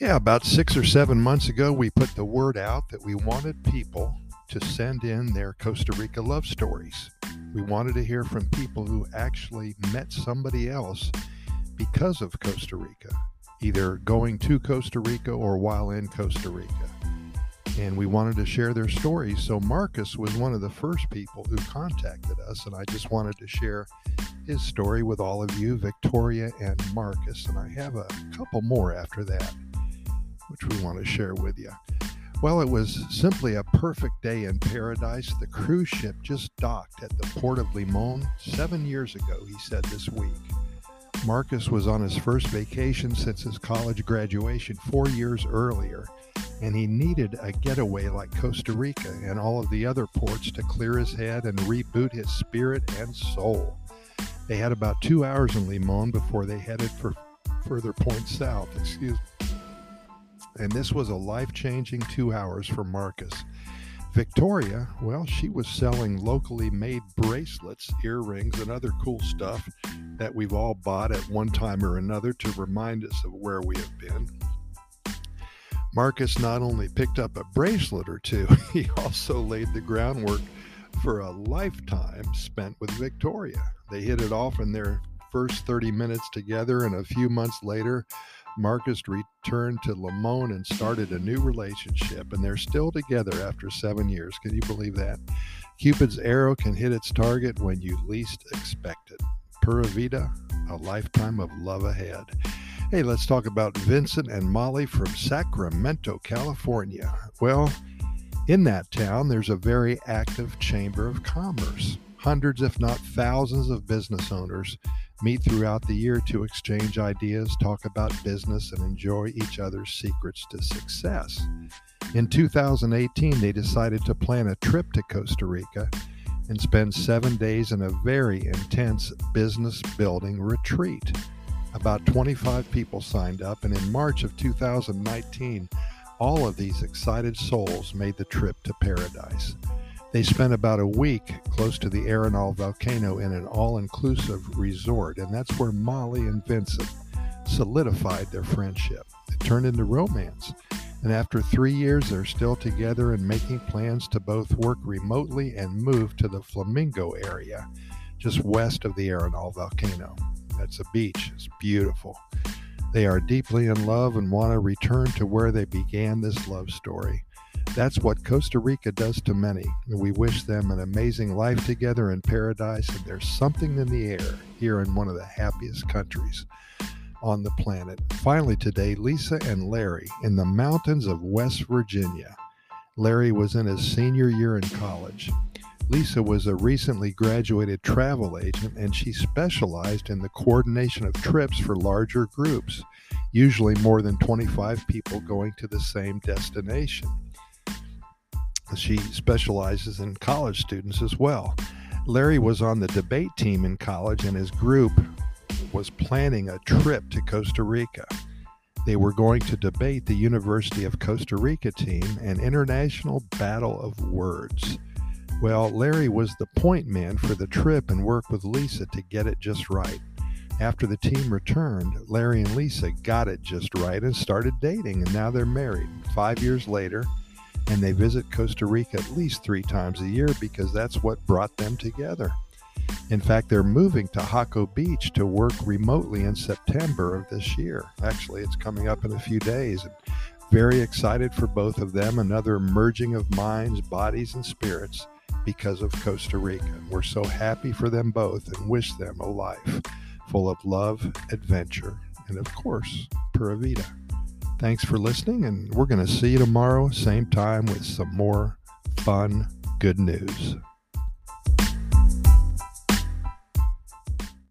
Yeah, about six or seven months ago, we put the word out that we wanted people to send in their Costa Rica love stories. We wanted to hear from people who actually met somebody else because of Costa Rica, either going to Costa Rica or while in Costa Rica. And we wanted to share their stories. So Marcus was one of the first people who contacted us, and I just wanted to share his story with all of you, Victoria and Marcus. And I have a couple more after that which we want to share with you. Well, it was simply a perfect day in paradise. The cruise ship just docked at the port of Limon seven years ago, he said this week. Marcus was on his first vacation since his college graduation four years earlier, and he needed a getaway like Costa Rica and all of the other ports to clear his head and reboot his spirit and soul. They had about two hours in Limon before they headed for further points south. Excuse me and this was a life changing two hours for Marcus. Victoria, well, she was selling locally made bracelets, earrings, and other cool stuff that we've all bought at one time or another to remind us of where we have been. Marcus not only picked up a bracelet or two, he also laid the groundwork for a lifetime spent with Victoria. They hit it off in their first 30 minutes together, and a few months later, Marcus returned to Limon and started a new relationship, and they're still together after seven years. Can you believe that? Cupid's arrow can hit its target when you least expect it. Pura Vida, a lifetime of love ahead. Hey, let's talk about Vincent and Molly from Sacramento, California. Well, in that town, there's a very active Chamber of Commerce. Hundreds, if not thousands, of business owners meet throughout the year to exchange ideas, talk about business, and enjoy each other's secrets to success. In 2018, they decided to plan a trip to Costa Rica and spend seven days in a very intense business building retreat. About 25 people signed up, and in March of 2019, all of these excited souls made the trip to paradise. They spent about a week close to the Arenal volcano in an all inclusive resort, and that's where Molly and Vincent solidified their friendship. It turned into romance, and after three years, they're still together and making plans to both work remotely and move to the Flamingo area, just west of the Arenal volcano. That's a beach, it's beautiful. They are deeply in love and want to return to where they began this love story. That's what Costa Rica does to many. We wish them an amazing life together in paradise, and there's something in the air here in one of the happiest countries on the planet. Finally, today, Lisa and Larry in the mountains of West Virginia. Larry was in his senior year in college. Lisa was a recently graduated travel agent and she specialized in the coordination of trips for larger groups, usually more than 25 people going to the same destination. She specializes in college students as well. Larry was on the debate team in college, and his group was planning a trip to Costa Rica. They were going to debate the University of Costa Rica team, an international battle of words. Well, Larry was the point man for the trip and worked with Lisa to get it just right. After the team returned, Larry and Lisa got it just right and started dating, and now they're married. Five years later, and they visit Costa Rica at least three times a year because that's what brought them together. In fact, they're moving to Jaco Beach to work remotely in September of this year. Actually, it's coming up in a few days. Very excited for both of them, another merging of minds, bodies, and spirits because of Costa Rica. We're so happy for them both and wish them a life full of love, adventure, and of course, Pura Vida. Thanks for listening, and we're going to see you tomorrow, same time, with some more fun, good news.